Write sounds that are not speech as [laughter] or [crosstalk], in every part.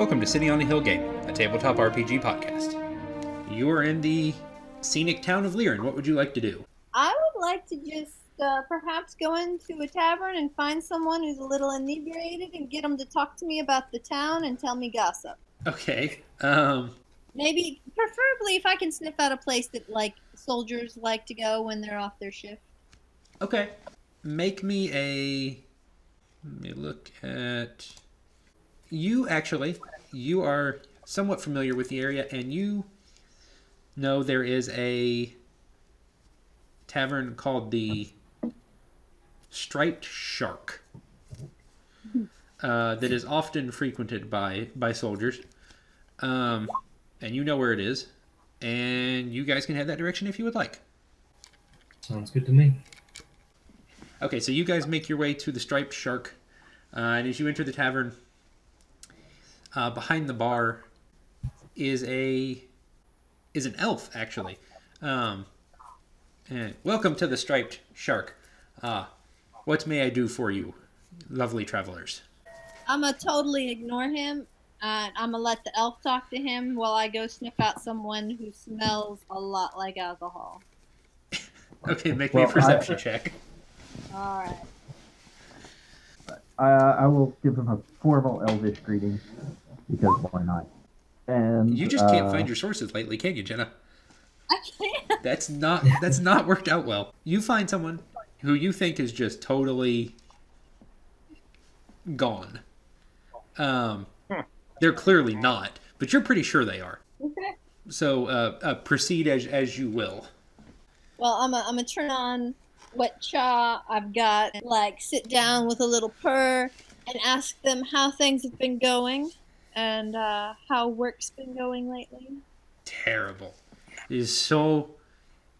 Welcome to City on a Hill Game, a tabletop RPG podcast. You are in the scenic town of Lyran. What would you like to do? I would like to just uh, perhaps go into a tavern and find someone who's a little inebriated and get them to talk to me about the town and tell me gossip. Okay. Um, Maybe, preferably, if I can sniff out a place that like soldiers like to go when they're off their shift. okay. Make me a. Let me look at. You actually, you are somewhat familiar with the area, and you know there is a tavern called the Striped Shark uh, that is often frequented by by soldiers. Um, and you know where it is, and you guys can head that direction if you would like. Sounds good to me. Okay, so you guys make your way to the Striped Shark, uh, and as you enter the tavern, uh, behind the bar is a is an elf actually. Um, and welcome to the Striped Shark. Uh, what may I do for you, lovely travelers? I'm gonna totally ignore him, and I'm gonna let the elf talk to him while I go sniff out someone who smells a lot like alcohol. [laughs] Okay, make me a perception I- check. All right. I, I will give him a formal Elvish greeting because why not? And You just can't uh, find your sources lately, can you, Jenna? I can't. That's not that's not worked out well. You find someone who you think is just totally gone. Um, they're clearly not, but you're pretty sure they are. Okay. So uh, uh, proceed as as you will. Well, I'm gonna I'm gonna turn on what cha I've got, and, like sit down with a little purr and ask them how things have been going and uh, how work's been going lately. Terrible. There's so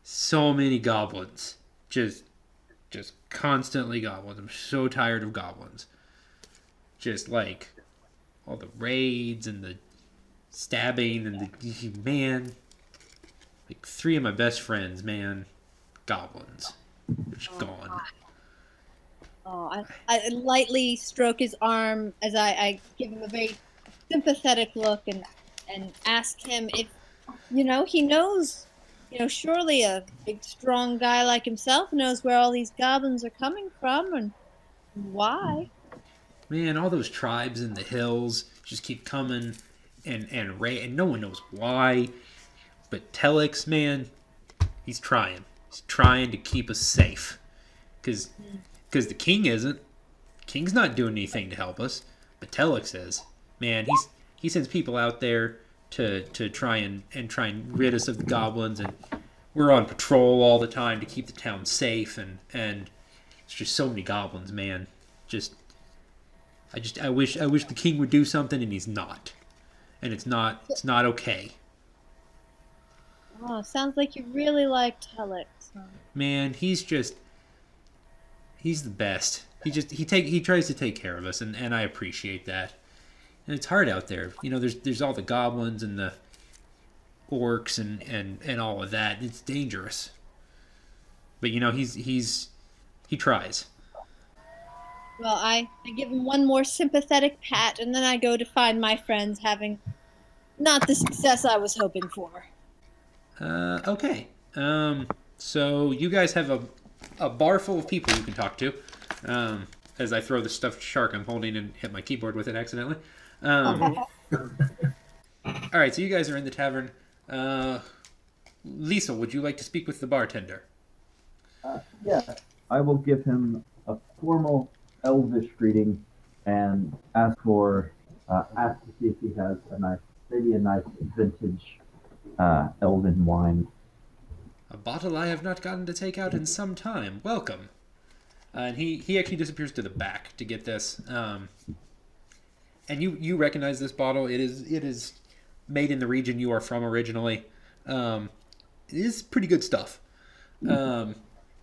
so many goblins. Just just constantly goblins. I'm so tired of goblins. Just like all the raids and the stabbing and the man. Like three of my best friends, man, goblins. Just gone. Oh, I, I lightly stroke his arm as I, I give him a very sympathetic look and and ask him if you know he knows you know surely a big strong guy like himself knows where all these goblins are coming from and why. Man, all those tribes in the hills just keep coming and and ra- and no one knows why. But Telix, man, he's trying. He's trying to keep us safe. Cause, cause the king isn't. King's not doing anything to help us. But Telix is. Man, he's he sends people out there to to try and and try and rid us of the goblins and we're on patrol all the time to keep the town safe and and it's just so many goblins, man. Just I just I wish I wish the king would do something and he's not. And it's not it's not okay. Oh, sounds like you really like Telix. huh? Man, he's just he's the best. He just he take he tries to take care of us and, and I appreciate that. And it's hard out there. You know, there's there's all the goblins and the orcs and, and, and all of that. It's dangerous. But you know, he's he's he tries. Well, I, I give him one more sympathetic pat, and then I go to find my friends having not the success I was hoping for. Uh, okay. Um, so you guys have a, a bar full of people you can talk to. Um, as I throw the stuffed shark I'm holding and hit my keyboard with it accidentally. Um, [laughs] all right, so you guys are in the tavern. Uh, Lisa, would you like to speak with the bartender? Uh, yeah, I will give him a formal Elvish greeting and ask for uh, ask to see if he has a nice, maybe a nice vintage uh, Elven wine. A bottle I have not gotten to take out in some time. Welcome. Uh, and he, he actually disappears to the back to get this. Um, and you, you recognize this bottle. It is it is made in the region you are from originally. Um, it is pretty good stuff. Um,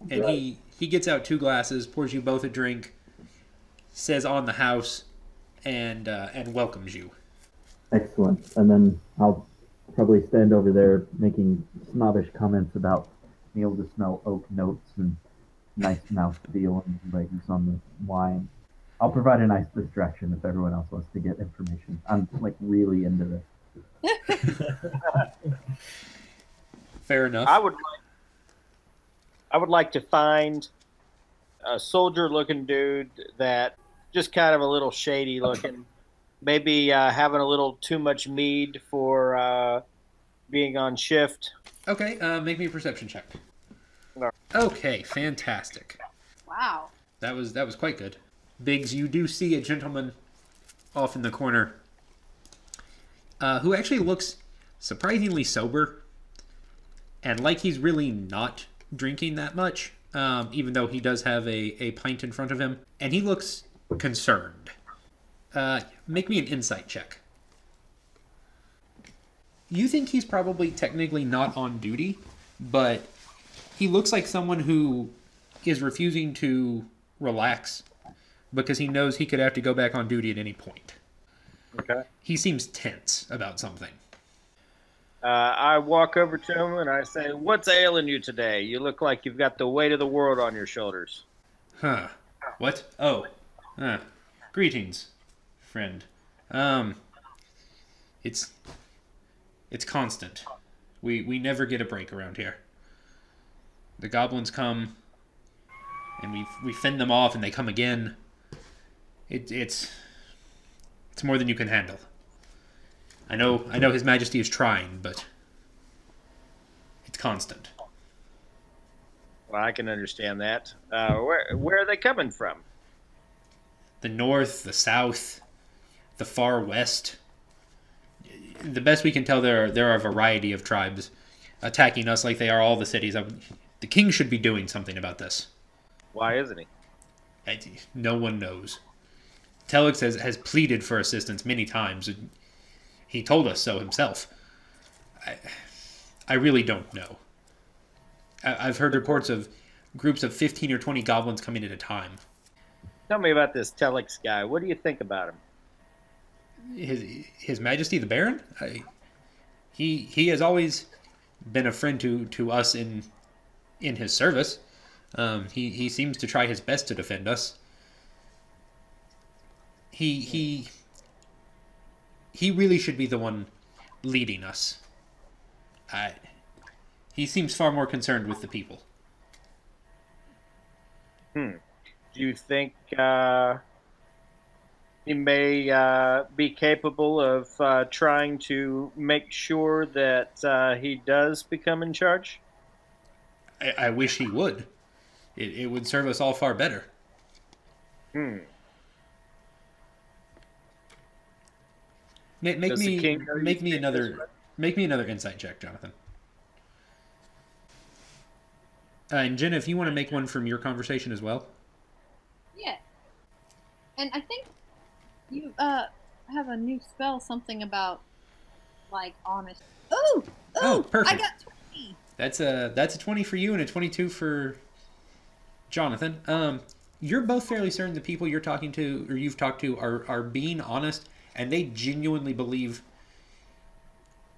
and he he gets out two glasses, pours you both a drink, says on the house, and uh, and welcomes you. Excellent. And then I'll probably stand over there making snobbish comments about being able to smell oak notes and nice mouthfeel and legs on the wine. I'll provide a nice distraction if everyone else wants to get information. I'm like really into this. [laughs] Fair enough. I would like I would like to find a soldier looking dude that just kind of a little shady looking. Maybe uh, having a little too much mead for uh, being on shift. Okay, uh, make me a perception check. Okay, fantastic. Wow. That was that was quite good. Biggs, you do see a gentleman off in the corner uh, who actually looks surprisingly sober and like he's really not drinking that much, um, even though he does have a, a pint in front of him. And he looks concerned. Uh, make me an insight check. You think he's probably technically not on duty, but he looks like someone who is refusing to relax because he knows he could have to go back on duty at any point. Okay. He seems tense about something. Uh, I walk over to him and I say, "What's ailing you today? You look like you've got the weight of the world on your shoulders." Huh. What? Oh. Huh. Greetings, friend. Um it's it's constant. We we never get a break around here. The goblins come and we we fend them off and they come again. It it's it's more than you can handle. I know I know his majesty is trying, but it's constant. Well, I can understand that. Uh, where where are they coming from? the north, the south, the far west. The best we can tell, there are, there are a variety of tribes attacking us like they are all the cities. I The king should be doing something about this. Why isn't he? I- No one knows. Telix has, has pleaded for assistance many times. He told us so himself. I, I really don't know. I, I've heard reports of groups of 15 or 20 goblins coming at a time. Tell me about this Telex guy. What do you think about him? his his majesty the baron I, he he has always been a friend to to us in in his service um he he seems to try his best to defend us he he he really should be the one leading us I, he seems far more concerned with the people Hmm. Do you think uh, he may uh, be capable of uh, trying to make sure that uh, he does become in charge? I, I wish he would it, it would serve us all far better Hmm. Make, make me king know you make me another? Make me another insight check, Jonathan. Uh, and Jenna, if you want to make one from your conversation as well. Yeah. And I think you uh have a new spell, something about like honest. Oh, Oh, oh, I perfect. got twenty. That's a that's a twenty for you and a twenty-two for Jonathan. Um, you're both fairly certain the people you're talking to or you've talked to are are being honest, and they genuinely believe.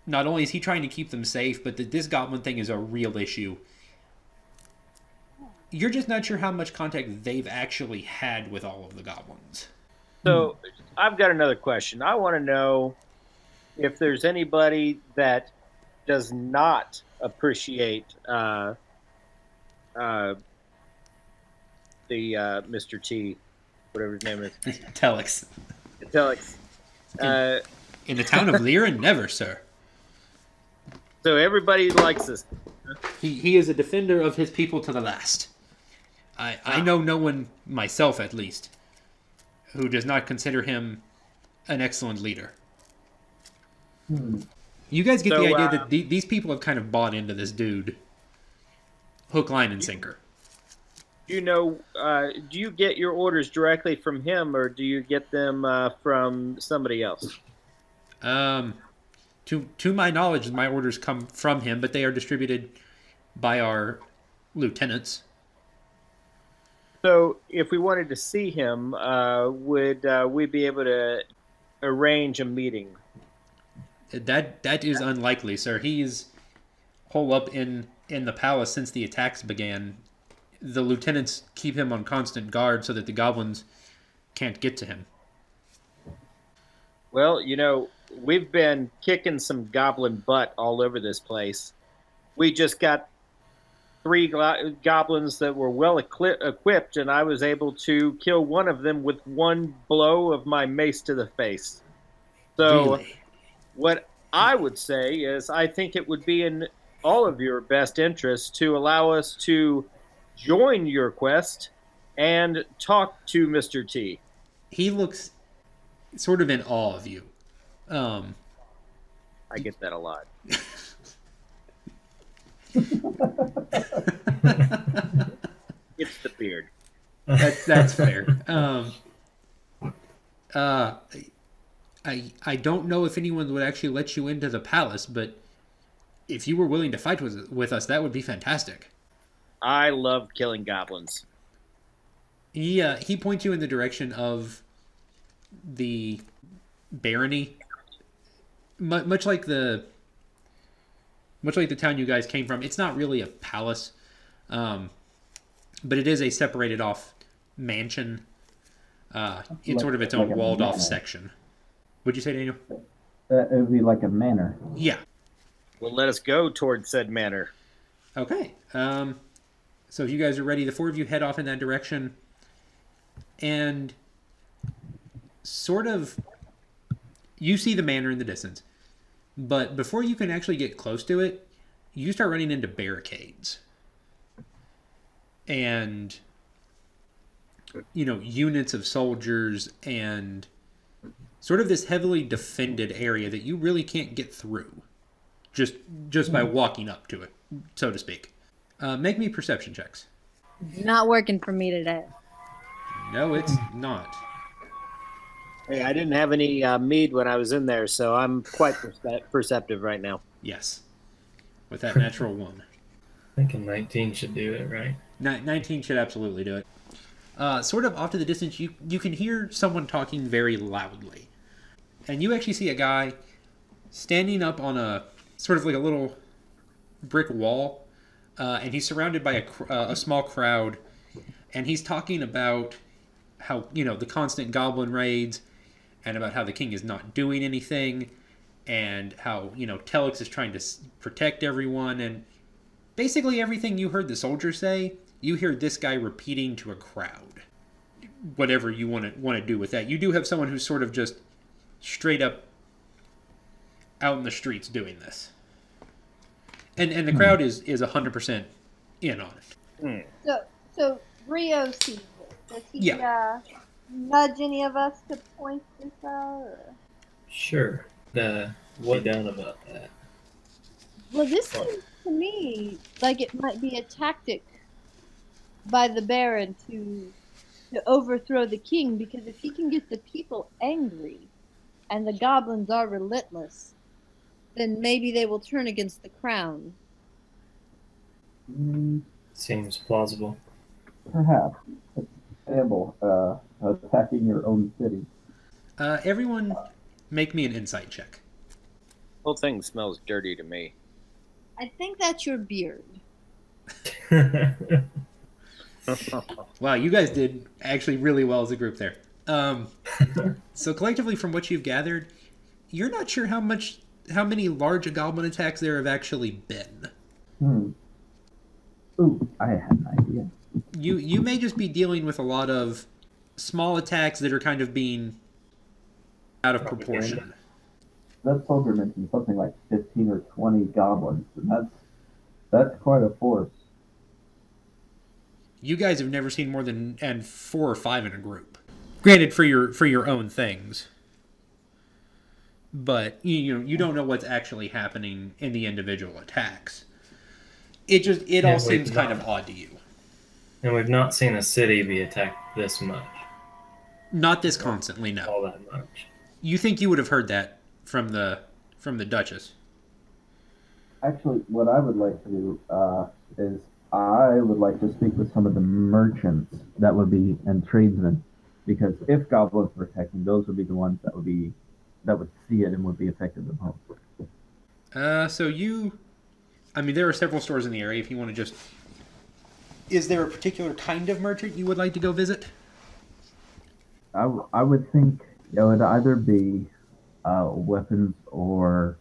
Not only is he trying to keep them safe, but that this goblin thing is a real issue. You're just not sure how much contact they've actually had with all of the goblins. So I've got another question. I want to know if there's anybody that does not appreciate uh, uh, the uh, Mr. T, whatever his name is. [laughs] Telex. Telex. Uh, In the town of [laughs] Lyra, never, sir. so everybody likes this. He, he is a defender of his people to the last. I, I know no one, myself at least, who does not consider him an excellent leader. You guys get So, the idea uh, that the, these people have kind of bought into this dude, hook, line, and sinker. Do you know? Uh, do you get your orders directly from him, or do you get them uh, from somebody else? Um, to to my knowledge, my orders come from him, but they are distributed by our lieutenants. So, if we wanted to see him, uh, would uh, we be able to arrange a meeting? That that is unlikely, sir. He's hole up in in the palace since the attacks began. The lieutenants keep him on constant guard so that the goblins can't get to him. Well, you know, we've been kicking some goblin butt all over this place. We just got three glo- goblins that were well equi- equipped, and I was able to kill one of them with one blow of my mace to the face. So, Really? what I would say is, I think it would be in all of your best interests to allow us to join your quest and talk to Mr. T. he looks sort of in awe of you. Um, I get that a lot. [laughs] It's the beard. that's that's fair. Um, uh, I I don't know if anyone would actually let you into the palace, but if you were willing to fight with with us, that would be fantastic. I love killing goblins. He uh, he points you in the direction of the barony, Mu much like the much like the town you guys came from. It's not really a palace, um, but it is a separated off mansion. Uh, it's Like- sort of its own a walled off section. Would you say, Daniel? Uh, it would be like a manor. Yeah. Well, let us go toward said manor. Okay. Um, so if you guys are ready, the four of you head off in that direction, and sort of you see the manor in the distance, but before you can actually get close to it, you start running into barricades, and you know units of soldiers and sort of this heavily defended area that you really can't get through just just by mm-hmm. walking up to it so to speak. Uh, make me perception checks. Not working for me today. No, it's not. Hey, I didn't have any uh, mead when I was in there, so I'm quite perce- perceptive right now. Yes, with that natural one. I think a 19 should do it, right? Ni- 19 should absolutely do it. Uh, sort of off to the distance, you you can hear someone talking very loudly, and you actually see a guy standing up on a sort of like a little brick wall, uh, and he's surrounded by a, uh, a small crowd, and he's talking about how you know the constant goblin raids, and about how the king is not doing anything, and how you know Telex is trying to protect everyone, and basically everything you heard the soldier say, you hear this guy repeating to a crowd. Whatever you want to want to do with that, you do have someone who's sort of just straight up out in the streets doing this, and and the crowd is is hundred percent in on it. So, so Rio sees it. Does he Yeah. uh, nudge any of us to point this out? Or? Sure. Uh, what down about that? Well, this seems to me like it might be a tactic by the Baron to to overthrow the king because if he can get the people angry and the goblins are relentless, then maybe they will turn against the crown. Mm, Seems plausible. perhaps. It's Campbell, uh, attacking your own city. Uh, everyone, make me an insight check. Whole thing smells dirty to me. I think that's your beard. [laughs] [laughs] Wow, you guys did actually really well as a group there. Um, [laughs] so collectively, from what you've gathered, you're not sure how much, how many large goblin attacks there have actually been. Hmm. Ooh, I had an idea. You you may just be dealing with a lot of small attacks that are kind of being out of proportion. That soldier mentioned something like 15 or 20 goblins, and that's that's quite a force. You guys have never seen more than and four or five in a group. Granted, for your for your own things, but you, you know you don't know what's actually happening in the individual attacks. It just it Yeah, all we've seems kind not- of odd to you. and we've not seen a city be attacked this much, Not this constantly, no. all that much. You think you would have heard that from the from the Duchess? Actually, what I would like to do uh, is I would like to speak with some of the merchants that would be and tradesmen, because if goblins were attacking, those would be the ones that would be that would see it and would be affected the most. Uh, so you, I mean, there are several stores in the area. If you want to just, is there a particular kind of merchant you would like to go visit? I, w- I would think it would either be uh, weapons or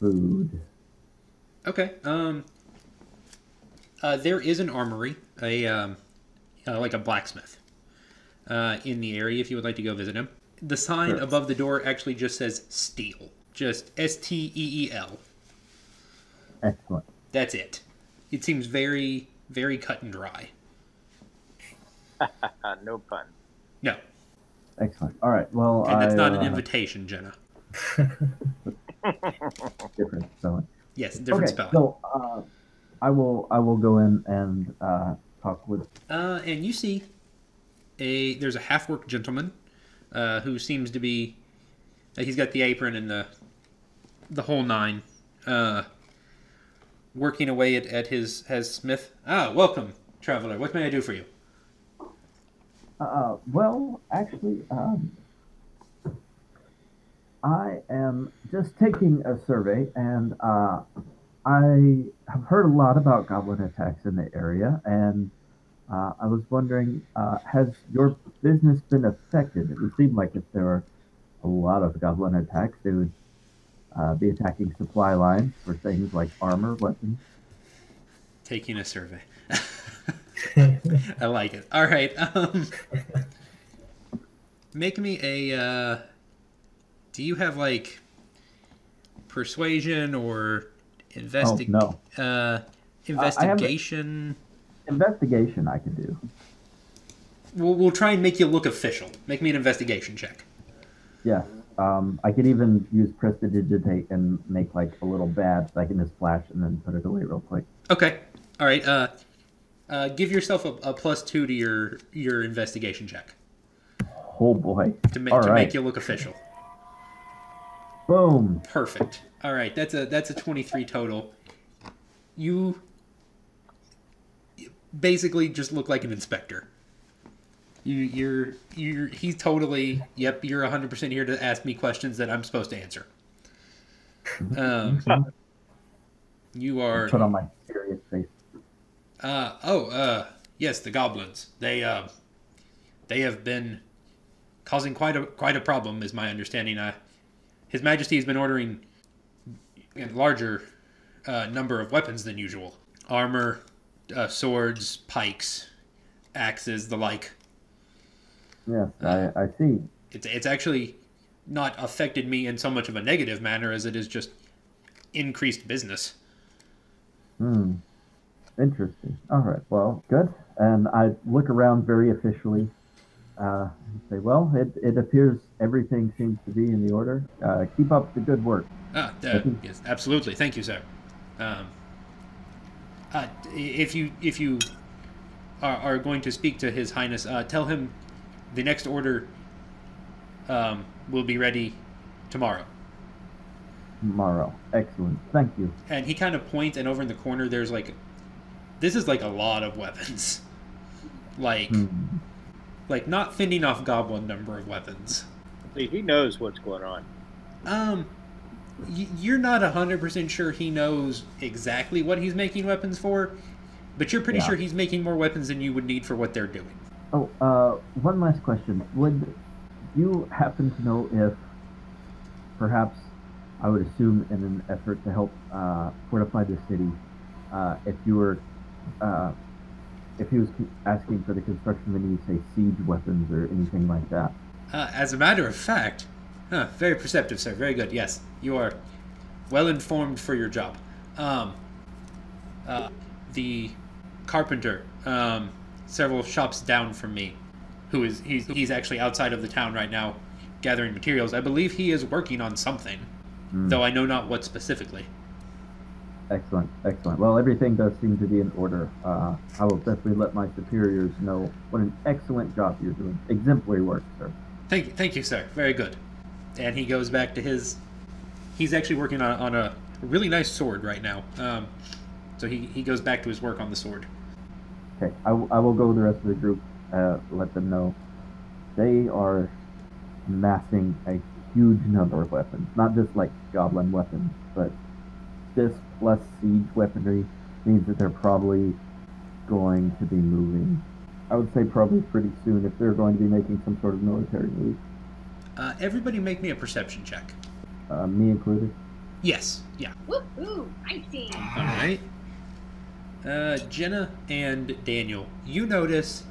food. Okay. Um. Uh, there is an armory, a um, uh, like a blacksmith, uh, in the area. If you would like to go visit him, the sign Sure. above the door actually just says steel, just S T E E L. Excellent. That's it. It seems very, very cut and dry. [laughs] No pun. No, Excellent. All right. Well, and that's I, not an uh, invitation, Jenna. [laughs] different spelling. Yes, different okay. spelling. So uh, I will I will go in and uh, talk with. Uh, and you see a there's a half-orc gentleman uh, who seems to be uh, he's got the apron and the the whole nine uh, working away at, at his as Smith. Ah, welcome, traveler. What may I do for you? Uh, well, actually, um, I am just taking a survey, and uh, I have heard a lot about goblin attacks in the area, and uh, I was wondering, uh, has your business been affected? It would seem like if there were a lot of goblin attacks, they would uh, be attacking supply lines for things like armor, weapons. Taking a survey. [laughs] [laughs] I like it. All right. Um, make me a. Uh, do you have like persuasion or Oh no, uh, have- investigation? Investigation I could do. We'll, we'll try and make you look official. Make me an investigation check. Yes. Um, I could even use prestidigitate and make like a little badge that I can just flash and then put it away real quick. Okay. All right. Uh, uh, give yourself a, a plus two to your your investigation check Oh boy. to, ma- to right. make you look official. Boom. Perfect. All right, that's a that's a 23 total. You basically just look like an inspector. You you're you're he's totally yep, you're 100% here to ask me questions that I'm supposed to answer. Um you are Put on my serious face. uh oh, uh yes, the goblins. They uh they have been causing quite a quite a problem is my understanding. Uh his Majesty has been ordering a larger uh, number of weapons than usual. Armor, uh, swords, pikes, axes, the like. Yes, I, I see. It's it's actually not affected me in so much of a negative manner as it is just increased business. Hmm. Interesting. All right. Well, good. And I look around very officially. Uh, and say, well, it, it appears everything seems to be in the order. Uh, keep up the good work. Ah, uh, yes, absolutely. Thank you, sir. Um, uh, if you if you are, are going to speak to His Highness, uh, tell him the next order um, will be ready tomorrow. Tomorrow. Excellent. Thank you. And he kind of points, and over in the corner, there's like, this is like a lot of weapons, [laughs] like Hmm. like not fending off goblin number of weapons. See, he knows what's going on. Um, y- you're not hundred percent sure he knows exactly what he's making weapons for, but you're pretty Yeah. sure he's making more weapons than you would need for what they're doing. Oh, uh, one last question. Would you happen to know if perhaps I would assume in an effort to help uh, fortify the city, uh, if you were, uh, if he was asking for the construction of any, say, siege weapons or anything like that? Uh, as a matter of fact, huh, very perceptive, sir. Very good. Yes, you are well informed for your job. Um, uh, the carpenter, um, several shops down from me, who is he's he's actually outside of the town right now, gathering materials. I believe he is working on something, Hmm. though I know not what specifically. Excellent, excellent. Well, everything does seem to be in order. Uh, I will definitely let my superiors know what an excellent job you're doing. Exemplary work, sir. Thank you, thank you, sir. Very good. And he goes back to his. He's actually working on, on a really nice sword right now. Um, so he, he goes back to his work on the sword. Okay, I, w- I will go with the rest of the group, uh, let them know. They are amassing a huge number of weapons. Not just like goblin weapons, but this plus siege weaponry means that they're probably going to be moving I would say probably pretty soon if they're going to be making some sort of military move, Uh, everybody make me a perception check. uh, me included. Yes. Yeah. Woohoo! 19. All right. Uh, Jenna and Daniel, you notice,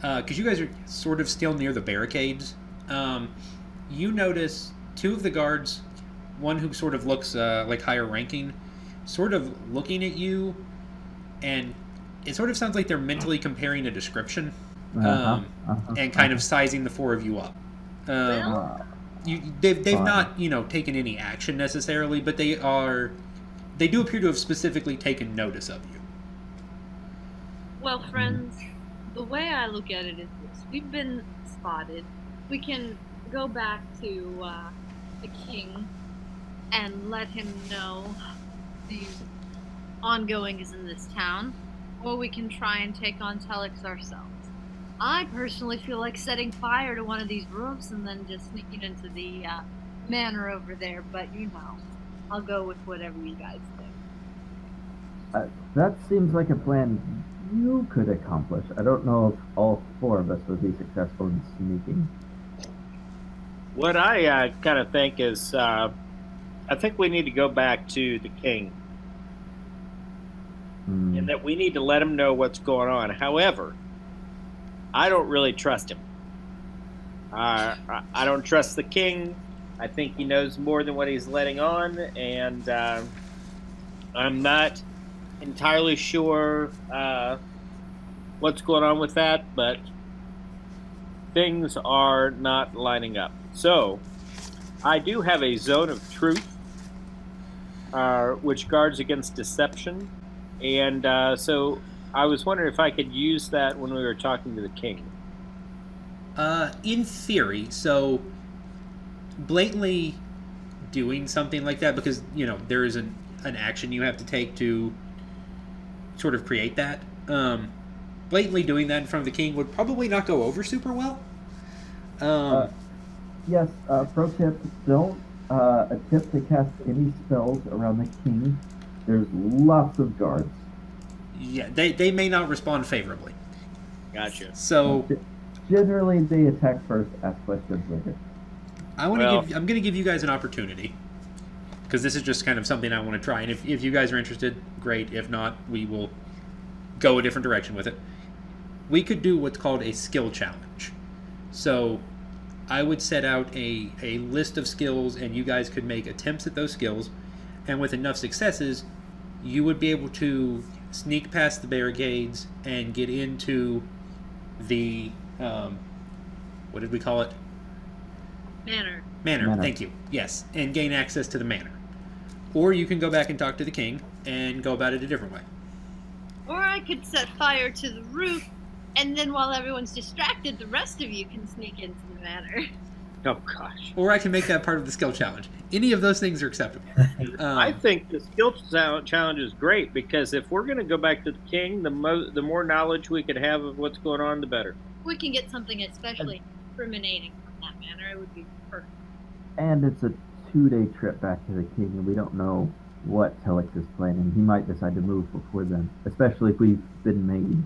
because you guys are sort of still near the barricades, um, you notice two of the guards, one who sort of looks uh, like higher ranking, sort of looking at you, and it sort of sounds like they're mentally comparing a description Uh-huh, Um, uh-huh, and kind of sizing the four of you up. Um, Well- Uh, you, they've, they've Fine. not you know taken any action necessarily but they are they do appear to have specifically taken notice of you Well, friends, the way I look at it is this: we've been spotted. We can go back to uh, the king and let him know the ongoings in this town, or we can try and take on Telex ourselves. I personally feel like setting fire to one of these roofs and then just sneaking into the uh, manor over there, but you know, I'll go with whatever you guys think. Uh, that seems like a plan you could accomplish. I don't know if all four of us would be successful in sneaking. What I uh, kind of think is, uh, I think we need to go back to the king, Hmm. and that we need to let him know what's going on. However, I don't really trust him. Uh, I- don't trust the king. I think he knows more than what he's letting on, and uh, I'm not entirely sure uh, what's going on with that, but things are not lining up. So, I do have a zone of truth, uh, which guards against deception, and uh, so I was wondering if I could use that when we were talking to the king. uh, in theory so blatantly doing something like that because you know there is an, an action you have to take to sort of create that um, blatantly doing that in front of the king would probably not go over super well um, Uh, Yes, uh, pro tip, don't uh, attempt to cast any spells around the king. There's lots of guards. Yeah they, they may not respond favorably Gotcha. so Generally, they attack first, ask questions later. I want to Well- give. I'm going to give you guys an opportunity because this is just kind of something I want to try. And if, if you guys are interested, great. If not, we will go a different direction with it. We could do what's called a skill challenge. So I would set out a, a list of skills, and you guys could make attempts at those skills. And with enough successes, you would be able to sneak past the barricades and get into the um, what did we call it? Manor. Manor, Manor. thank you. Yes, and gain access to the manor. Or you can go back and talk to the king and go about it a different way. Or I could set fire to the roof, and then while everyone's distracted, the rest of you can sneak into the manor. [laughs] Oh gosh. Or I can make that part of the skill challenge. Any of those things are acceptable. [laughs] I Um, think the skill challenge is great because if we're going to go back to the king, the mo- the more knowledge we could have of what's going on, the better. We can get something especially incriminating from that manner. It would be perfect. And it's a two-day trip back to the king, and we don't know what Telex is planning. He might decide to move before then, especially if we've been made.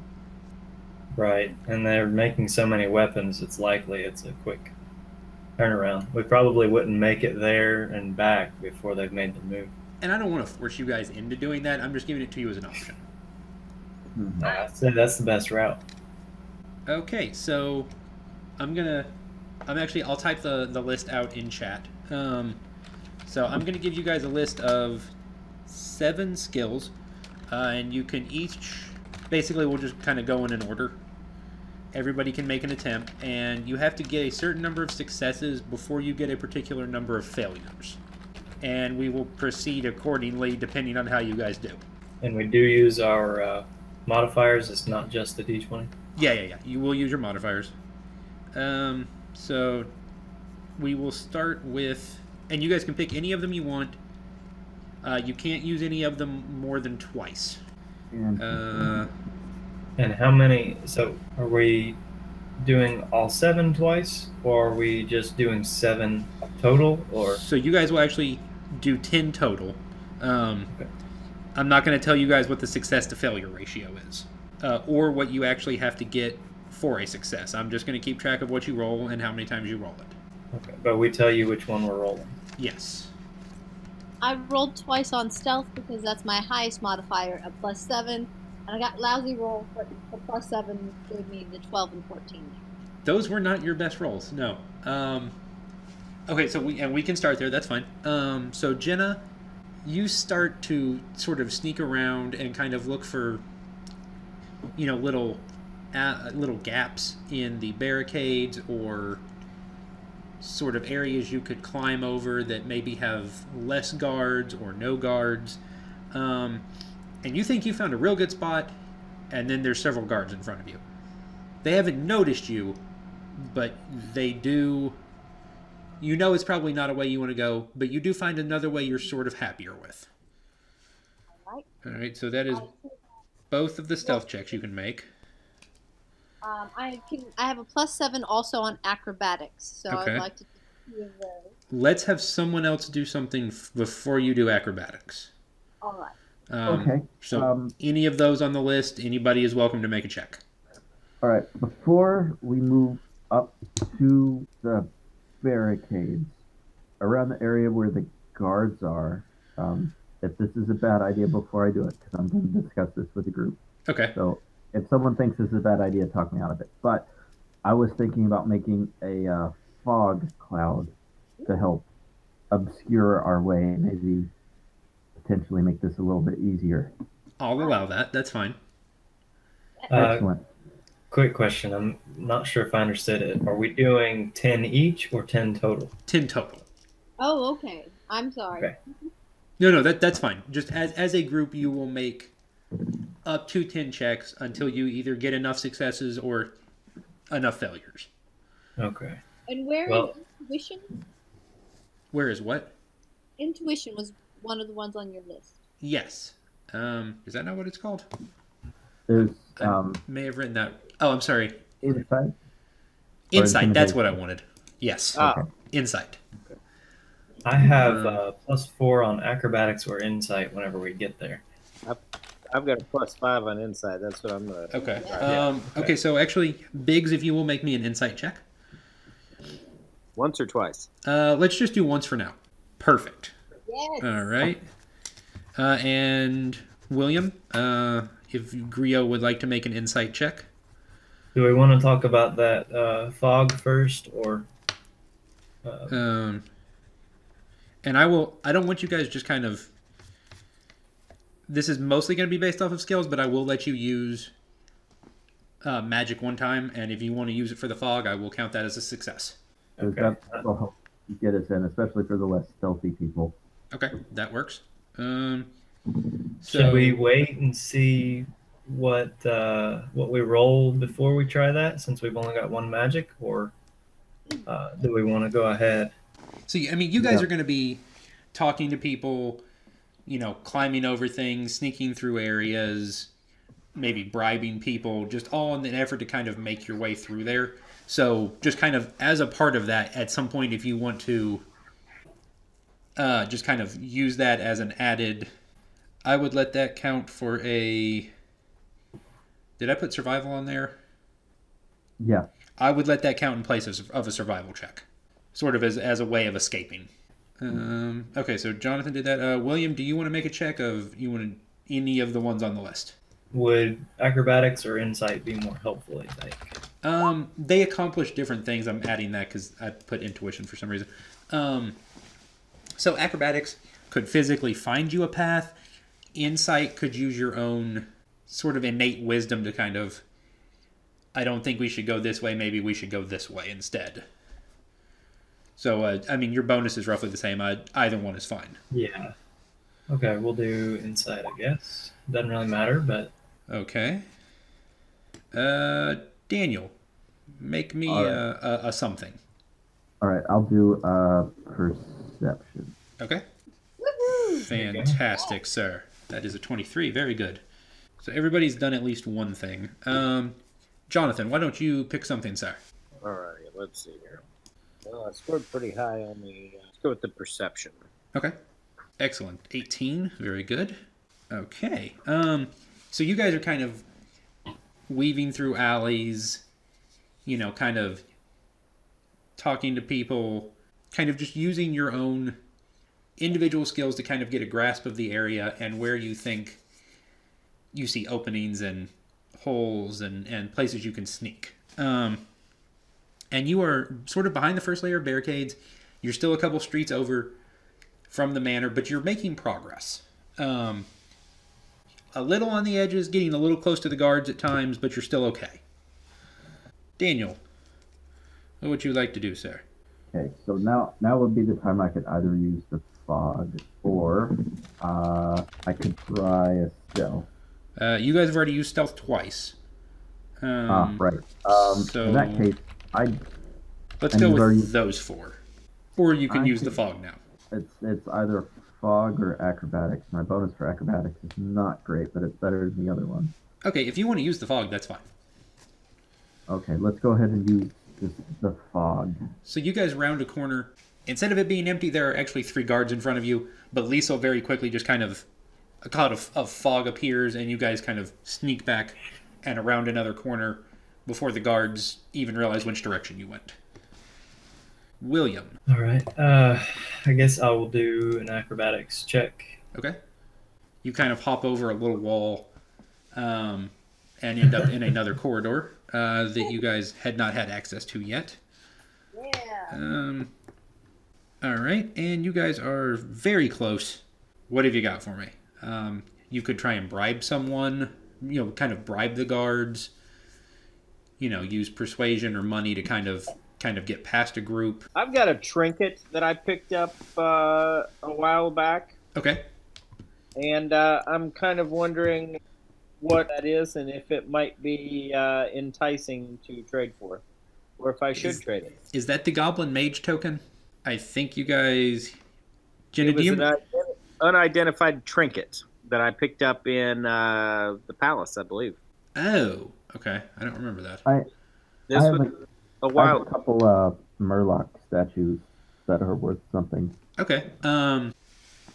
Right, and they're making so many weapons, it's likely it's a quick turnaround. We probably wouldn't make it there and back before they've made the move. and I don't want to force you guys into doing that. I'm just giving it to you as an option. Hmm. I'd say that's the best route. Okay, so I'm gonna. I'm actually. I'll type the the list out in chat. Um, so I'm gonna give you guys a list of seven skills, uh, and you can each. Basically, we'll just kind of go in an order. Everybody can make an attempt, and you have to get a certain number of successes before you get a particular number of failures. And we will proceed accordingly depending on how you guys do. And we do use our uh, modifiers, it's not just the d20. Yeah, yeah, yeah. You will use your modifiers. Um, so we will start with, and you guys can pick any of them you want. Uh, you can't use any of them more than twice. Uh, And how many? So are we doing all seven twice, or are we just doing seven total? Or so you guys will actually do ten total. Um, Okay. I'm not going to tell you guys what the success to failure ratio is, uh, or what you actually have to get for a success. I'm just going to keep track of what you roll and how many times you roll it. Okay, but we tell you which one we're rolling. Yes. I rolled twice on stealth because that's my highest modifier a plus seven, and I got lousy roll for, for plus seven gave me the twelve and fourteen. Those were not your best rolls. No. Um, okay, so we and we can start there. That's fine. Um, so Jenna, you start to sort of sneak around and kind of look for, you know, little, uh, little gaps in the barricades or sort of areas you could climb over that maybe have less guards or no guards. Um, and you think you found a real good spot, and then there's several guards in front of you. They haven't noticed you, but they do. You know it's probably not a way you want to go, but you do find another way you're sort of happier with. Alright. All right, so that is both of the stealth checks you can make. Um, I can. I have a plus seven also on acrobatics, so Okay. I'd like to do two of those. Let's have someone else do something f- before you do acrobatics. All right. Um, okay. So Um, any of those on the list, anybody is welcome to make a check. all right. Before we move up to the barricades, around the area where the guards are, um, if this is a bad idea before I do it, because I'm going to discuss this with the group. Okay. So if someone thinks this is a bad idea, talk me out of it. But I was thinking about making a uh, fog cloud to help obscure our way, maybe potentially make this a little bit easier. I'll allow that. That's fine. Uh, Excellent. quick question. I'm not sure if I understood it. Are we doing 10 each or 10 total? 10 total. Oh, okay. I'm sorry. Okay. No, no, that that's fine. Just as as a group, you will make up to ten checks until you either get enough successes or enough failures. Okay. And where is Well- intuition? Where is what? Intuition was one of the ones on your list. Yes. Um, is that not what it's called? There's um, May have written that. Oh, I'm sorry. insight. Insight. That's what I wanted. Yes. Ah, Okay. Insight. I have Um, uh, plus four on acrobatics or insight whenever we get there. I've got a plus five on insight. That's what I'm gonna. Okay. Yeah. Um, okay. okay. So actually, Biggs, if you will make me an insight check. Once or twice. Uh, let's just do once for now. Perfect. Yes. All right. Uh, and William, uh, if Grio would like to make an insight check. Do we want to talk about that uh, fog first or? Uh, Um, and I will. I don't want you guys just kind of. This is mostly going to be based off of skills, but I will let you use uh, magic one time, and if you want to use it for the fog, I will count that as a success. Okay. That will help get us in, especially for the less stealthy people. Okay, that works. Um, so Should we wait and see what uh, what we roll before we try that, since we've only got one magic, or uh, do we want to go ahead? So I mean, you guys Yeah. are going to be talking to people, you know, climbing over things, sneaking through areas, maybe bribing people, just all in an effort to kind of make your way through there. So just kind of as a part of that, at some point, if you want to, uh, just kind of use that as an added, I would let that count for a. Did I put survival on there? Yeah. I would let that count in place of, of a survival check, sort of as, as a way of escaping. Um, okay, so Jonathan did that. Uh, William, do you want to make a check of you want any of the ones on the list? Would acrobatics or insight be more helpful? I think. Um, they accomplish different things. I'm adding that because I put intuition for some reason. Um, so acrobatics could physically find you a path. Insight could use your own sort of innate wisdom to kind of. I don't think we should go this way. Maybe we should go this way instead. So uh, I mean, your bonus is roughly the same. Uh, either one is fine. Yeah. Okay, we'll do insight, I guess. Doesn't really matter, but Okay. Uh, Daniel, make me All right. uh, a, a something. All right. I'll do uh, perception. Okay. Woohoo! Fantastic, sir. That is a 23. Very good. So everybody's done at least one thing. Um, Jonathan, why don't you pick something, sir? All right. Let's see here. Well, I scored pretty high on the. Uh, let's go with the perception. Okay. Excellent. 18. Very good. Okay. Um, so you guys are kind of weaving through alleys, you know, kind of talking to people, kind of just using your own individual skills to kind of get a grasp of the area and where you think you see openings and holes and, and places you can sneak. Um, and you are sort of behind the first layer of barricades. You're still a couple streets over from the manor, but you're making progress. Um, a little on the edges, getting a little close to the guards at times, but you're still okay. Daniel, what would you like to do, sir? Okay, so now now would be the time I could either use the fog or uh, I could try a stealth. Uh, you guys have already used stealth twice. Um, ah, right. Um, in that case, I Let's go with already- those four. Or you can I use the fog now. it's it's either fog or acrobatics. My bonus for acrobatics is not great, but it's better than the other one. Okay, if you want to use the fog, that's fine. Okay, let's go ahead and use this, the fog. So you guys round a corner. Instead of it being empty, there are actually three guards in front of you. But Liesel very quickly just kind of a cloud of, of fog appears, and you guys kind of sneak back and around another corner before the guards even realize which direction you went. William. All right. Uh, I guess I will do an acrobatics check. Okay. You kind of hop over a little wall um, and end up in another corridor uh, that you guys had not had access to yet. Yeah. Um, all right, and you guys are very close. What have you got for me? Um, you could try and bribe someone, you know, kind of bribe the guards. You know, use persuasion or money to kind of kind of get past a group. I've got a trinket that I picked up uh, a while back, Okay. and uh, I'm kind of wondering what that is and if it might be uh, enticing to trade for, or if I should Is- trade it. Is that the Goblin Mage token? I think you guys. Jenna, It do was you? an unidentified trinket that I picked up in uh, the palace, I believe. Oh, okay. I don't remember that. This I have was a- a I have while. a couple uh, Murloc statues that are worth something. Okay. Um,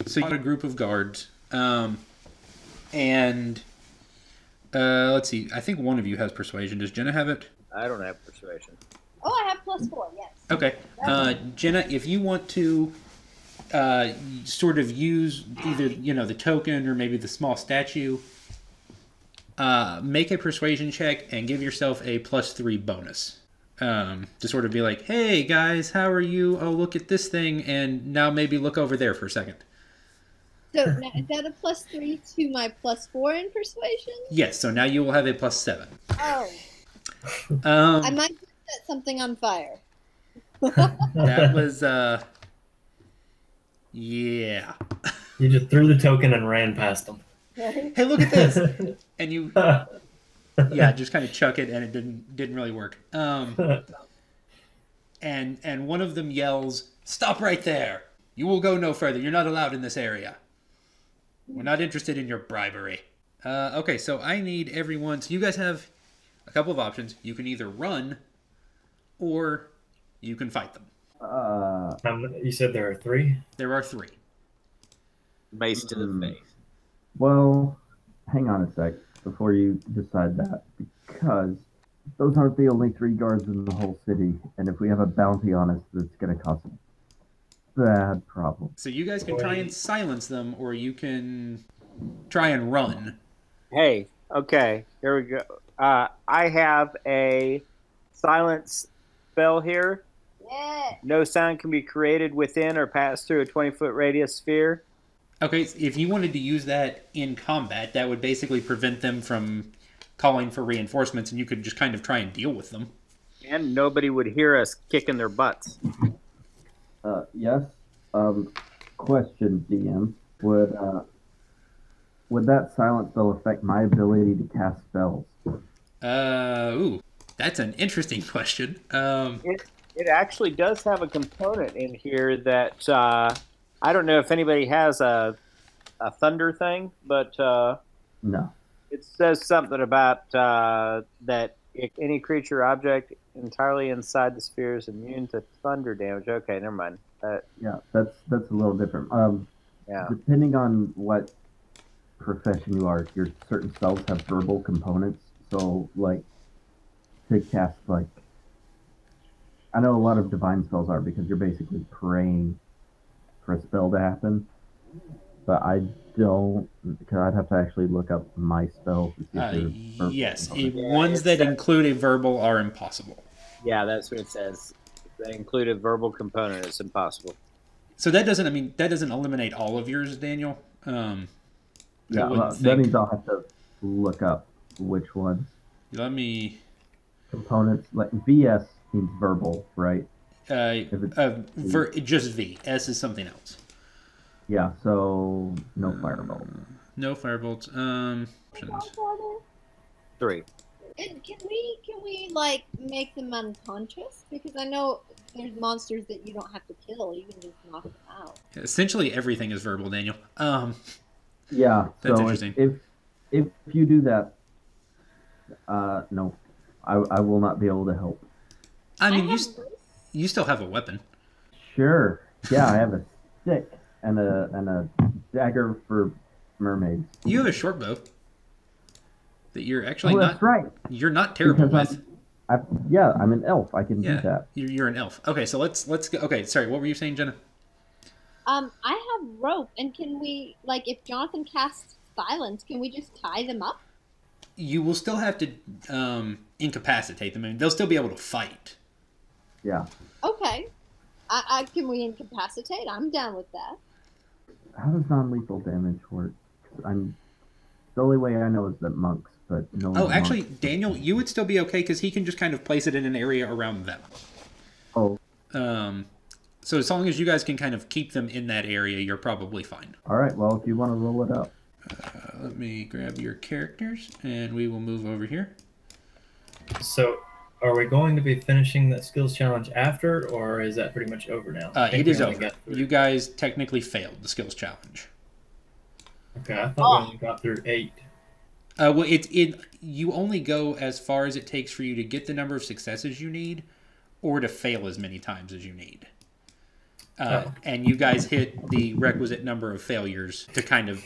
so you got a group of guards, um, and uh, let's see. I think one of you has persuasion. Does Jenna have it? I don't have persuasion. Oh, I have plus four. Yes. Okay. Uh, Jenna, if you want to uh, sort of use either you know the token or maybe the small statue, uh, make a persuasion check and give yourself a plus three bonus. Um, to sort of be like, hey guys, how are you? Oh, look at this thing, and now maybe look over there for a second. So [laughs] now, is that a plus three to my plus four in persuasion? Yes, so now you will have a plus seven. Oh, Um, I might set something on fire. [laughs] that [laughs] was, uh, yeah. You just threw the token and ran past them. Hey, look at this, and you, yeah, just kind of chuck it, and it didn't didn't really work. Um, and and one of them yells, "Stop right there! You will go no further. You're not allowed in this area. We're not interested in your bribery." Uh, okay, so I need everyone. So you guys have a couple of options. You can either run, or you can fight them. Uh, Um, you said there are three. There are three. Mace to the Hmm. face. well, hang on a sec before you decide that, because those aren't the only three guards in the whole city, and if we have a bounty on us, that's going to cost a bad problem. So you guys can try and silence them, or you can try and run. Hey, okay, here we go. Uh, I have a silence spell here. Yeah. No sound can be created within or pass through a 20 foot radius sphere. Okay, so if you wanted to use that in combat, that would basically prevent them from calling for reinforcements, and you could just kind of try and deal with them. And nobody would hear us kicking their butts. Uh, yes. Um, question, DM. Would uh, would that silence spell affect my ability to cast spells? Uh, ooh, that's an interesting [laughs] question. Um, It it actually does have a component in here that uh, I don't know if anybody has a, a thunder thing, but uh, No. it says something about uh, that if any creature object entirely inside the sphere is immune to thunder damage. Okay, never mind. Uh, Yeah, that's that's a little different. Um, yeah. depending on what profession you are, your certain spells have verbal components. So, like, to cast like I know a lot of divine spells are because you're basically praying for a spell to happen. But I don't, because I'd have to actually look up my spells to see if Uh, yes, components. eh, ones that include a verbal are impossible. Yeah, that's what it says. If they include a verbal component, it's impossible. So that doesn't. I mean, that doesn't eliminate all of yours, Daniel. Um, Yeah, wouldn't well, that means I'll have to look up which ones. let me. Components, like VS means verbal, right? Uh, If it's, uh, ver, just V. S is something else. Yeah, so no firebolt. No firebolt. Um, options. Three. And can we can we like make them unconscious? Because I know there's monsters that you don't have to kill; you can just knock them out. Essentially, everything is verbal, Daniel. Um, Yeah, That's so if, interesting. if if you do that, uh, no, I, I will not be able to help. I mean, you have s- you still have a weapon. Sure, yeah, I have a stick and a and a dagger for mermaids. You have a short bow that you're actually oh, not. that's right. You're not terrible Because with. I'm, I, yeah, I'm an elf. I can Yeah, do that. you're, you're an elf. Okay, so let's let's go. Okay, sorry. What were you saying, Jenna? Um, I have rope, and can we like if Jonathan casts silence, can we just tie them up? You will still have to um, incapacitate them. I mean, they'll still be able to fight. Yeah. Okay. I, I can we incapacitate? I'm down with that. How does non-lethal damage work? I'm the only way I know is that monks, but no. Oh, monks- actually, Daniel, you would still be okay because he can just kind of place it in an area around them. Oh, Um, so as long as you guys can kind of keep them in that area, you're probably fine. all right. Well, if you want to roll it up, Uh, let me grab your characters, and we will move over here. So, are we going to be finishing that skills challenge after, or is that pretty much over now? Uh, I think it we is only over. You guys technically failed the skills challenge. Okay, I thought we only got through eight. Uh, well, it it you only go as far as it takes for you to get the number of successes you need, or to fail as many times as you need. Uh, Oh. And you guys hit the requisite number of failures to kind of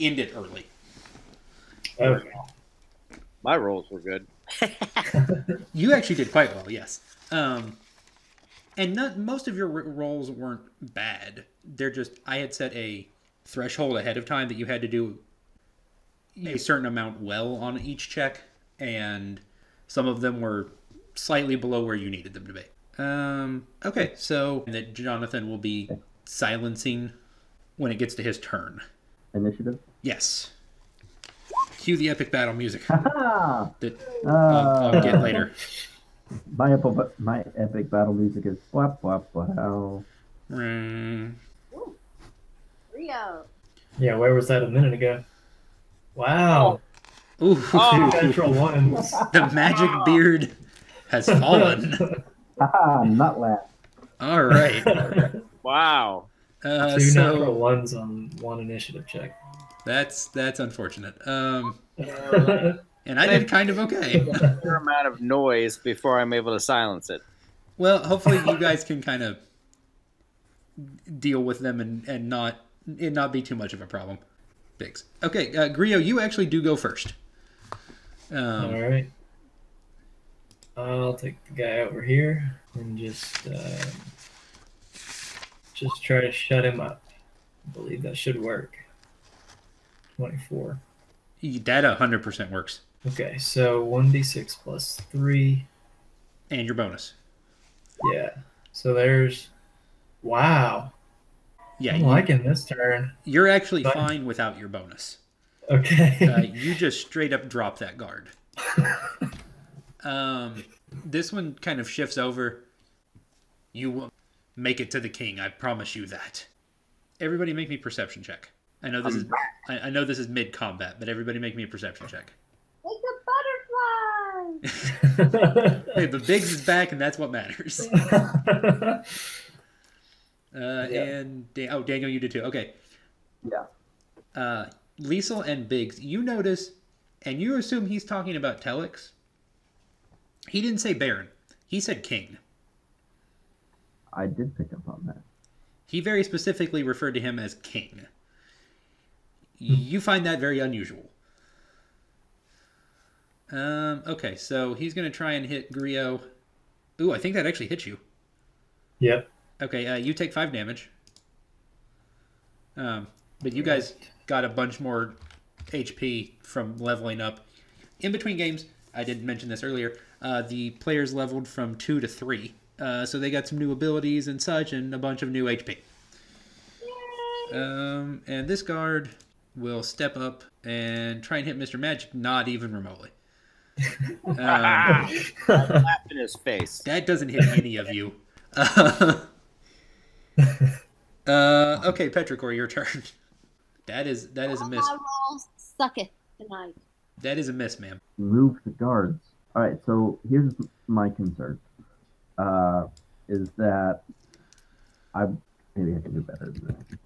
end it early. Okay. My rolls were good. [laughs] You actually did quite well, yes. Um, and not, most of your r- rolls weren't bad. They're just I had set a threshold ahead of time that you had to do a certain amount well on each check, and some of them were slightly below where you needed them to be. Um, okay, so that Jonathan will be silencing when it gets to his turn. initiative. Yes. Cue the epic battle music Ha! that I'll, I'll get later. [laughs] My epic, my epic battle music is whap whap wow. Mm. Rio. Yeah, where was that a minute ago? Wow. Ooh, Oh. Natural ones. [laughs] the magic beard has fallen. [laughs] Haha, not laugh. All right. Wow. Uh, Two natural ones on one initiative check. That's that's unfortunate. Um, [laughs] and I did kind of okay. Fair amount of noise before I'm able to silence it. Well, hopefully you guys can kind of deal with them and, and not it not be too much of a problem. Biggs. Okay, uh, Grio, you actually do go first. Um, All right. I'll take the guy over here and just uh, just try to shut him up. I believe that should work. Twenty-four. that hundred percent works, Okay, so one d six plus three. and your bonus. Yeah. So there's. Wow. Yeah, I'm you, liking this turn. you're actually But- fine without your bonus. Okay. Uh, [laughs] you just straight up drop that guard. [laughs] Um, this one kind of shifts over. You will make it to the king. I promise you that. Everybody, make me perception check. I know this is I, I know this is mid combat, but everybody make me a perception check. Like a butterfly. [laughs] [laughs] Hey, but Biggs is back, and that's what matters. [laughs] Uh, And Dan- oh, Daniel, you did too. Okay. Yeah. Uh, Liesel and Biggs, you notice, and you assume he's talking about Telex. He didn't say Baron. He said King. I did pick up on that. He very specifically referred to him as King. You find that very unusual. Um, okay, so he's going to try and hit Grio. Ooh, I think that actually hits you. Yep. Okay, uh, you take five damage. Um, but you guys got a bunch more HP from leveling up. In between games, I didn't mention this earlier. Uh, the players leveled from two to three, uh, so they got some new abilities and such, and a bunch of new HP. Um, and this guard will step up and try and hit Mr. Magic, not even remotely. [laughs] Um, Laugh in his face. that doesn't hit any of you. Uh, [laughs] uh, okay, Petrichor, your turn. [laughs] That is that is a miss. My rolls sucketh tonight. That is a miss, ma'am. Move the guards. All right, so here's my concern. Uh, is that I maybe I can do better than that.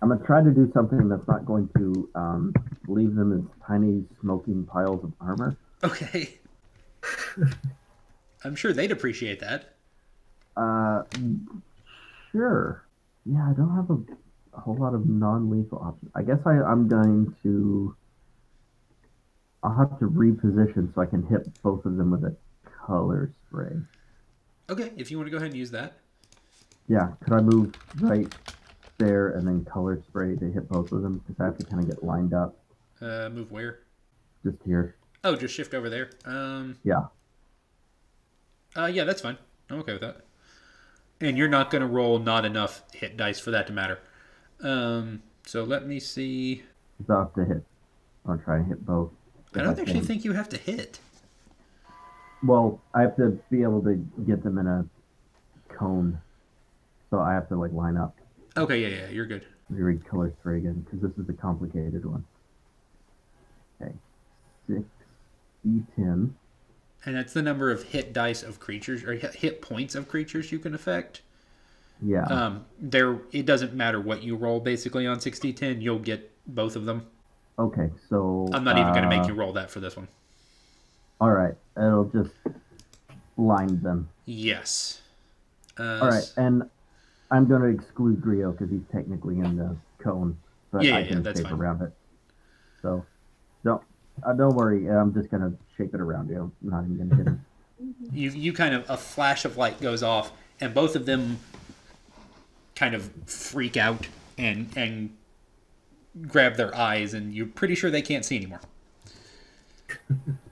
I'm gonna try to do something that's not going to um, leave them as tiny smoking piles of armor. Okay. [laughs] I'm sure they'd appreciate that. Uh, sure. Yeah, I don't have a, a whole lot of non-lethal options. I guess I, I'm going to. I'll have to reposition so I can hit both of them with a color spray. Okay, if you want to go ahead and use that. Yeah, could I move right there and then color spray to hit both of them? Because I have to kind of get lined up Uh, move where? just here. Oh, just shift over there. Um. Yeah. Uh, yeah, that's fine. I'm okay with that. And you're not going to roll not enough hit dice for that to matter. Um. So let me see. So I have to hit. I'll try to hit both. I don't actually can. think you have to hit. Well, I have to be able to get them in a cone. So I have to like line up. Okay, yeah, yeah, you're good. Let me read color spray again because this is a complicated one. Okay, six d10. And that's the number of hit dice of creatures or hit points of creatures you can affect. Yeah. Um, there it doesn't matter what you roll basically on 6010, you'll get both of them. okay, so I'm not even going to uh, make you roll that for this one. All right, it'll just blind them. Yes. Uh, All right, and I'm going to exclude Grio because he's technically in the cone, but Yeah, I yeah, can that's shape fine. around it. So, don't uh, don't worry. I'm just going to shape it around you. I'm not even going to hit him. you you kind of a flash of light goes off and both of them kind of freak out and and grab their eyes and you're pretty sure they can't see anymore. [laughs]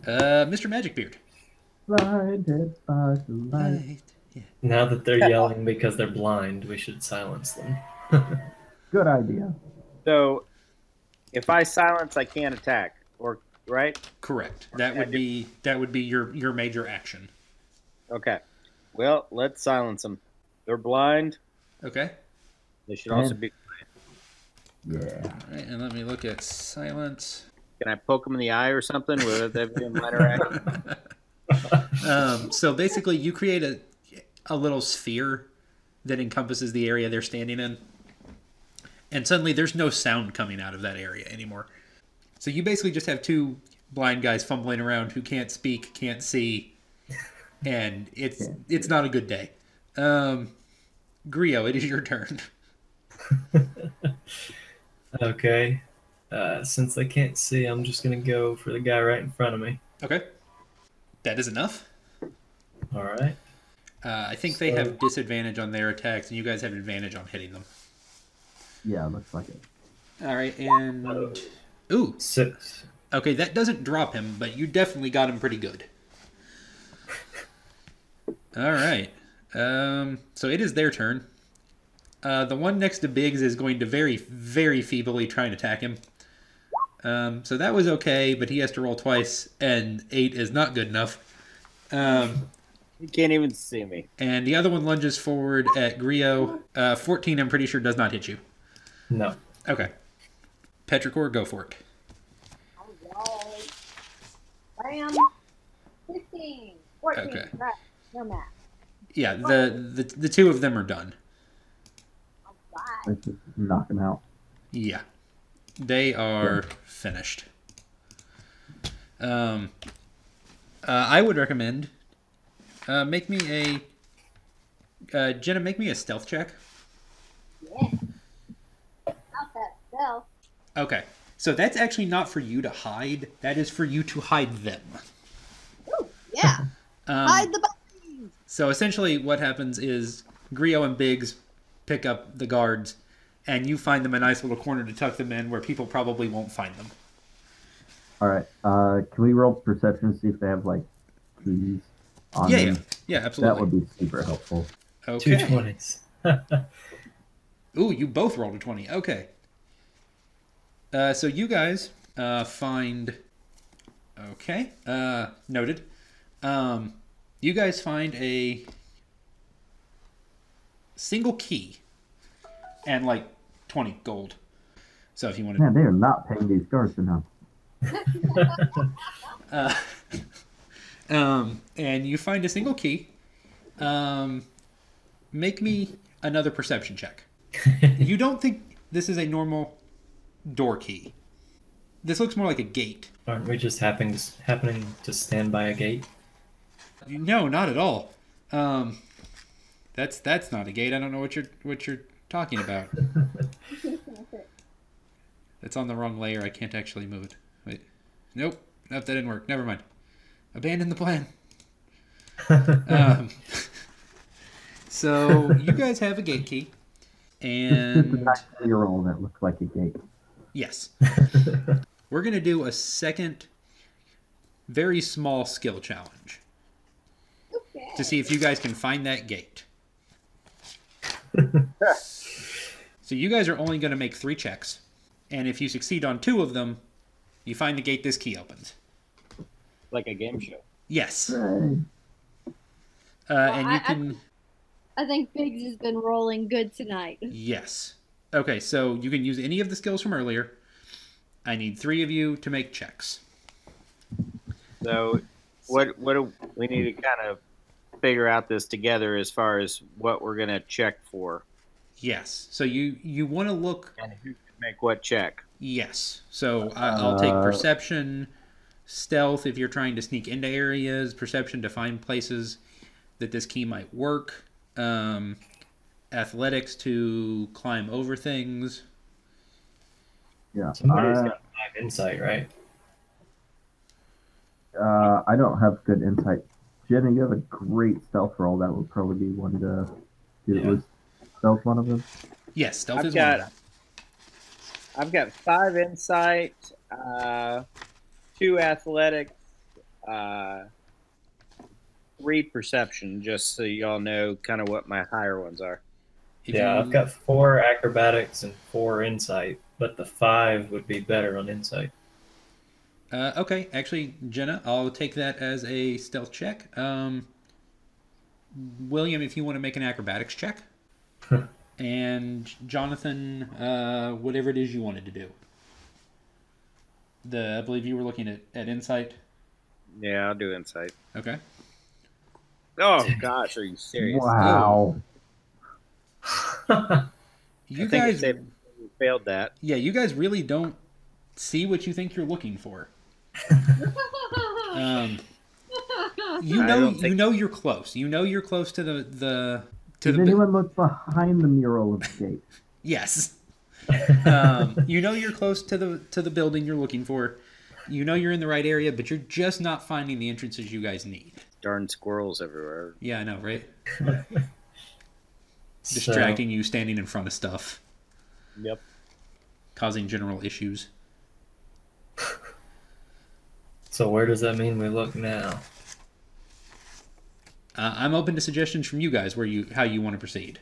Uh, Mr. Magic Beard. Blinded by the light. Now that they're yelling because they're blind, we should silence them. [laughs] Good idea. So, if I silence, I can't attack. Or right? Correct. That would be that would be your your major action. Okay. Well, let's silence them. They're blind. Okay. They should also be. Yeah. All right, and let me look at silence. Can I poke them in the eye or something? Would that be a minor [laughs] action? Um, so basically, you create a a little sphere that encompasses the area they're standing in, and suddenly there's no sound coming out of that area anymore. So you basically just have two blind guys fumbling around who can't speak, can't see, [laughs] and it's it's not a good day. Um, Grio, it is your turn. [laughs] Okay. Uh, since they can't see, I'm just gonna go for the guy right in front of me. Okay, that is enough. All right. Uh, I think they have disadvantage on their attacks, and you guys have advantage on hitting them. Yeah, looks like it. All right, and ooh, Six. Okay, that doesn't drop him, but you definitely got him pretty good. All right. Um, so it is their turn. Uh, the one next to Biggs is going to very, very feebly try and attack him. Um, so that was okay, but he has to roll twice, and eight is not good enough. Um, You can't even see me. and the other one lunges forward at Grio. Uh, 14, I'm pretty sure, does not hit you. No. Okay. Petrichor, go for it. Bam. 15. 14. Okay. Right. No math. Yeah, the, the, the two of them are done. Alright. Knock them out. Yeah, they are finished. Um, uh, I would recommend uh, make me a uh, Jenna. Make me a stealth check. Yeah. Not that stealth. Okay, so that's actually not for you to hide. That is for you to hide them. Ooh, yeah. [laughs] Um, Hide the body. So essentially, what happens is Grio and Biggs pick up the guards, and you find them a nice little corner to tuck them in where people probably won't find them. All right. Uh, can we roll perception to see if they have like keys on Yeah, them? yeah, yeah, That would be super helpful. Two Okay. twenties. [laughs] Ooh, you both rolled a 20. Okay. Uh, so you guys uh, find. Okay. Uh, noted. Um, you guys find a single key and like 20 gold. So if you want to. Man, they are not paying these guards enough. [laughs] [laughs] Uh, um, and you find a single key. Um, make me another perception check. [laughs] you don't think this is a normal door key. This looks more like a gate. Aren't we just happening to, happening to stand by a gate? No, not at all. Um, that's that's not a gate. I don't know what you're what you're talking about. [laughs] It's on the wrong layer. I can't actually move it. Wait. Nope. Nope, that didn't work. Never mind. Abandon the plan. [laughs] Um, [laughs] so you guys have a gate key, It's a and nice mural that looks like a gate. yes, [laughs] we're gonna do a second, very small skill challenge Okay. to see if you guys can find that gate. so you guys are only gonna make three checks, and if you succeed on two of them, you find the gate this key opens. Like a game show. Yes, uh, Hooray. and you I- I- can. I think Biggs has been rolling good tonight. Yes. Okay, so you can use any of the skills from earlier. I need three of you to make checks. So, what what do we need to kind of figure out this together as far as what we're gonna check for Yes. So you you want to look. and who can make what check? Yes. So I, I'll take Uh, perception, stealth if you're trying to sneak into areas, perception to find places that this key might work, um, athletics to climb over things. Yeah. Somebody's Uh, got five insight, right? uh, I don't have good insight. Jenna, you have a great stealth roll. That would probably be one to do. Yeah. Was stealth one of them? Yes, stealth I've is one of got- them. I've got five insight, uh, two athletics, uh, three perception. Just so y'all know, kind of what my higher ones are. Yeah, I've got four acrobatics and four insight, but the five would be better on insight. Uh, okay, actually, Jenna, I'll take that as a stealth check. Um, William, if you want to make an acrobatics check, [laughs] and Jonathan, uh, whatever it is you wanted to do. The I believe you were looking at, at insight. Yeah, I'll do insight. Okay. Oh gosh, are you serious? Wow. [laughs] You I think guys, it's safe to say we failed that. yeah, you guys really don't see what you think you're looking for. Um, you know, you know you're close. You know you're close to the the to Did the anyone look behind the mural of the gate? [laughs] Yes. Um, you know you're close to the to the building you're looking for. You know you're in the right area, but you're just not finding the entrances you guys need. Darn squirrels everywhere. Yeah, I know, right? [laughs] So- Distracting you, standing in front of stuff, Yep. causing general issues. So where does that mean we look now? Uh, I'm open to suggestions from you guys where you how you want to proceed.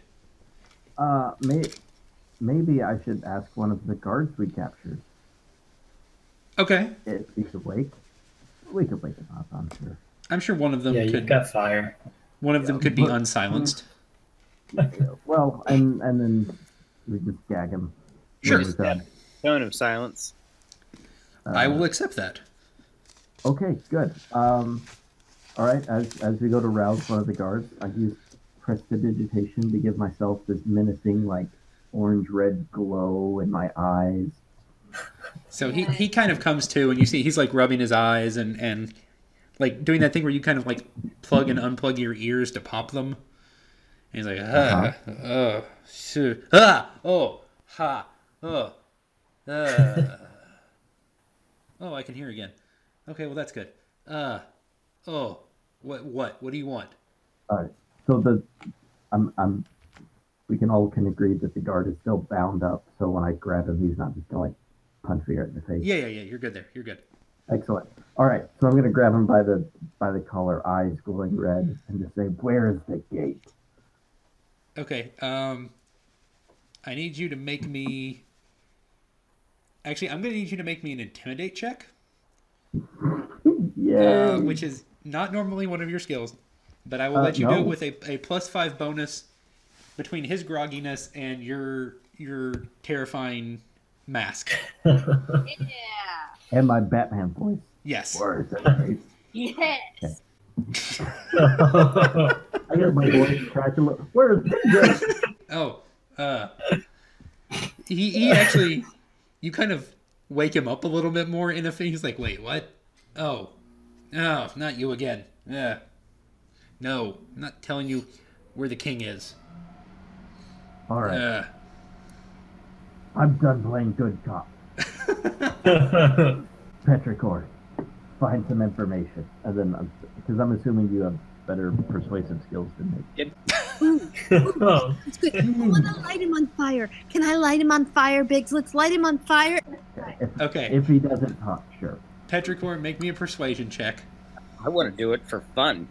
Uh, may, maybe I should ask one of the guards we captured Okay, if he could wake. We could wake him up, I'm sure. I'm sure one of them yeah, you've could got fire. one of them Yeah, could be but- unsilenced. [laughs] Well, and and then we just gag him. Sure. we're done. Tone of silence. I Uh, will accept that. Okay, good. Um, all right. As as we go to rouse one of the guards, I use prestidigitation to give myself this menacing, like orange red glow in my eyes. So he, he kind of comes to, and you see he's like rubbing his eyes and, and like doing that thing where you kind of like plug and unplug your ears to pop them. And he's like, ah, oh, shoo, ah, oh, ha, oh, uh. [laughs] oh, I can hear again. Okay, well that's good. Uh, oh, what, what, what do you want? All right. So the, I'm, I'm, we can all can agree that the guard is still bound up. So when I grab him, he's not just gonna like punch me right in the face. Yeah, yeah, yeah. You're good there. You're good. Excellent. All right, so I'm gonna grab him by the by the collar, eyes glowing red, and just say, "Where is the gate?" Okay. Um, I need you to make me. Actually, I'm gonna need you to make me an intimidate check, [laughs] Yeah. uh, which is not normally one of your skills, but I will Uh, let you do it with a, a plus five bonus between his grogginess and your your terrifying mask. [laughs] Yeah. and my Batman voice. Yes. Where is the? Yes. [laughs] I hear my voice crack a little. Where is the? [laughs] Oh, uh, he he actually, you kind of wake him up a little bit more in a thing. He's like, wait, what? Oh, no, not you again. Yeah, no, I'm not telling you where the king is. All right, Uh, I'm done playing good cop. [laughs] [laughs] Petrichor, find some information, and then because I'm assuming you have better persuasive skills than me. oh, [laughs] It's good. I want to light him on fire. Can I light him on fire, Biggs? Let's light him on fire. If, okay, if he doesn't talk, sure. Petrichor, make me a persuasion check. I want to do it for fun.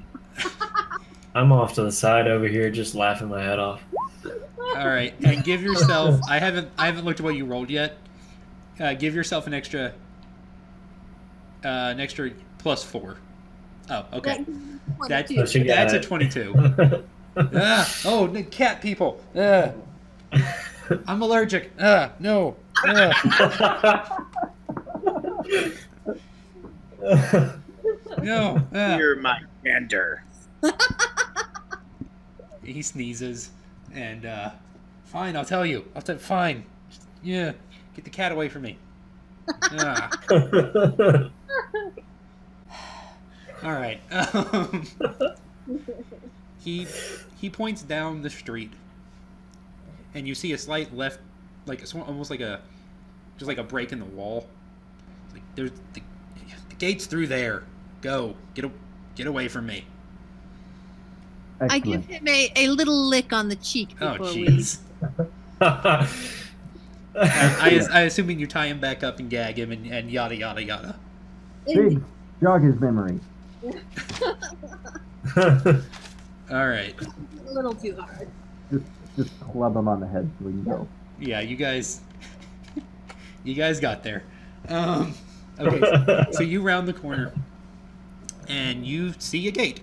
I'm off to the side over here, just laughing my head off. All right, [laughs] and give yourself. I haven't I haven't looked at what you rolled yet. Uh, give yourself an extra. Uh, an extra plus four. Oh, okay. That- two. So she got That's a twenty-two. [laughs] ah, oh, the cat people. Ah. I'm allergic. Ah, no. Ah, no. Ah. You're my gender. He sneezes, and uh, fine. I'll tell you. I'll tell. Fine. Just- yeah. Get the cat away from me. Ah. [laughs] All right. Um, [laughs] he he points down the street, and you see a slight left, like almost like a, just like a break in the wall. Like there's the, the gate's through there. Go get a, get away from me. I give him a, a little lick on the cheek Oh we. jeez. I, I, [laughs] I assuming you tie him back up and gag him and, and yada yada yada. Biggs, jog his memory. [laughs] All right. A little too hard. Just just club him on the head so we can go. Yeah, you guys, [laughs] you guys got there. Um, okay, so you round the corner, and you see a gate.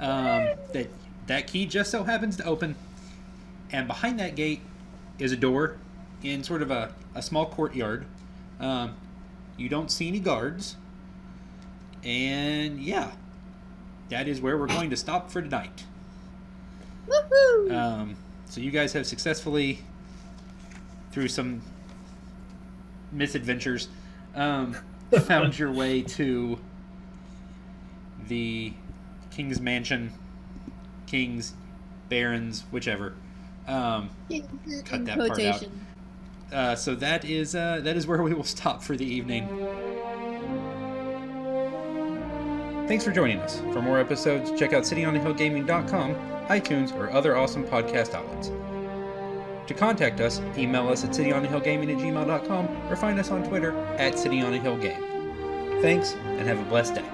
Um, that that key just so happens to open, and behind that gate is a door in sort of a, a small courtyard. Um, you don't see any guards, and yeah, that is where we're going to stop for tonight. Woohoo! Um, so you guys have successfully, through some misadventures, um, [laughs] found your way to the king's mansion, king's, barons, whichever. Um, cut In that part out. uh, so that is uh, that is where we will stop for the evening. Thanks for joining us. For more episodes, check out cityonthehillgaming.com, iTunes, or other awesome podcast outlets. To contact us, email us at cityonthehillgaming at gmail.com or find us on Twitter at cityonthehillgame. Thanks, and have a blessed day.